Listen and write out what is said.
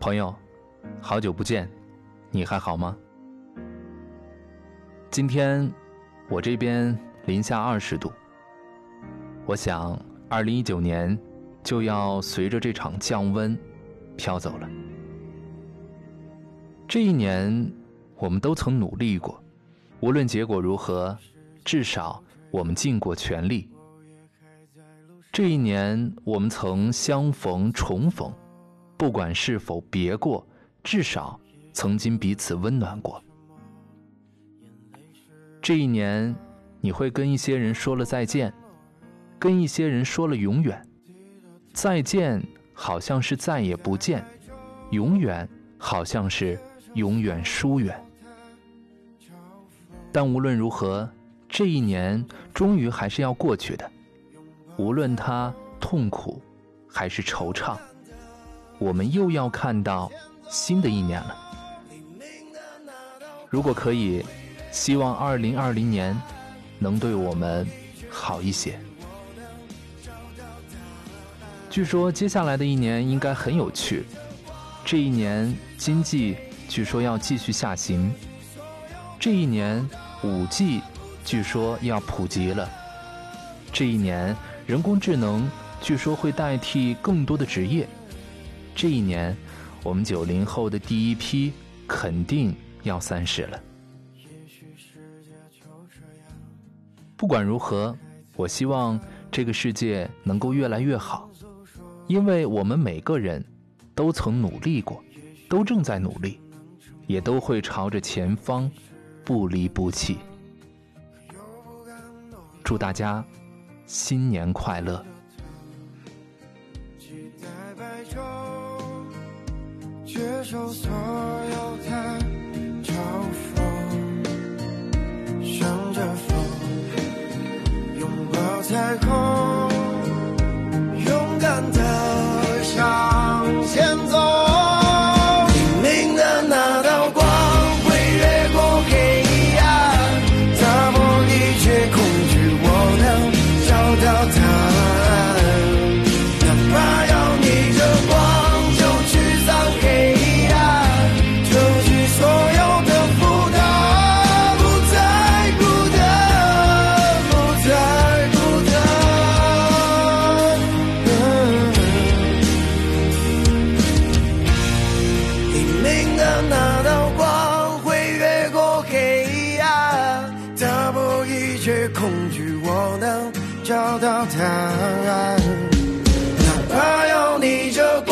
朋友，好久不见，你还好吗？今天我这边零下二十度，我想二零一九年就要随着这场降温飘走了。这一年我们都曾努力过，无论结果如何，至少我们尽过全力。这一年我们曾相逢重逢。不管是否别过，至少曾经彼此温暖过。这一年，你会跟一些人说了再见，跟一些人说了永远。再见好像是再也不见，永远好像是永远疏远。但无论如何，这一年终于还是要过去的，无论它痛苦还是惆怅。我们又要看到新的一年了。如果可以，希望二零二零年能对我们好一些。据说接下来的一年应该很有趣。这一年经济据说要继续下行。这一年五 G 据说要普及了。这一年人工智能据说会代替更多的职业。这一年，我们九零后的第一批肯定要三十了。不管如何，我希望这个世界能够越来越好，因为我们每个人都曾努力过，都正在努力，也都会朝着前方不离不弃。祝大家新年快乐！受所有恐惧，我能找到答案。哪怕有你这。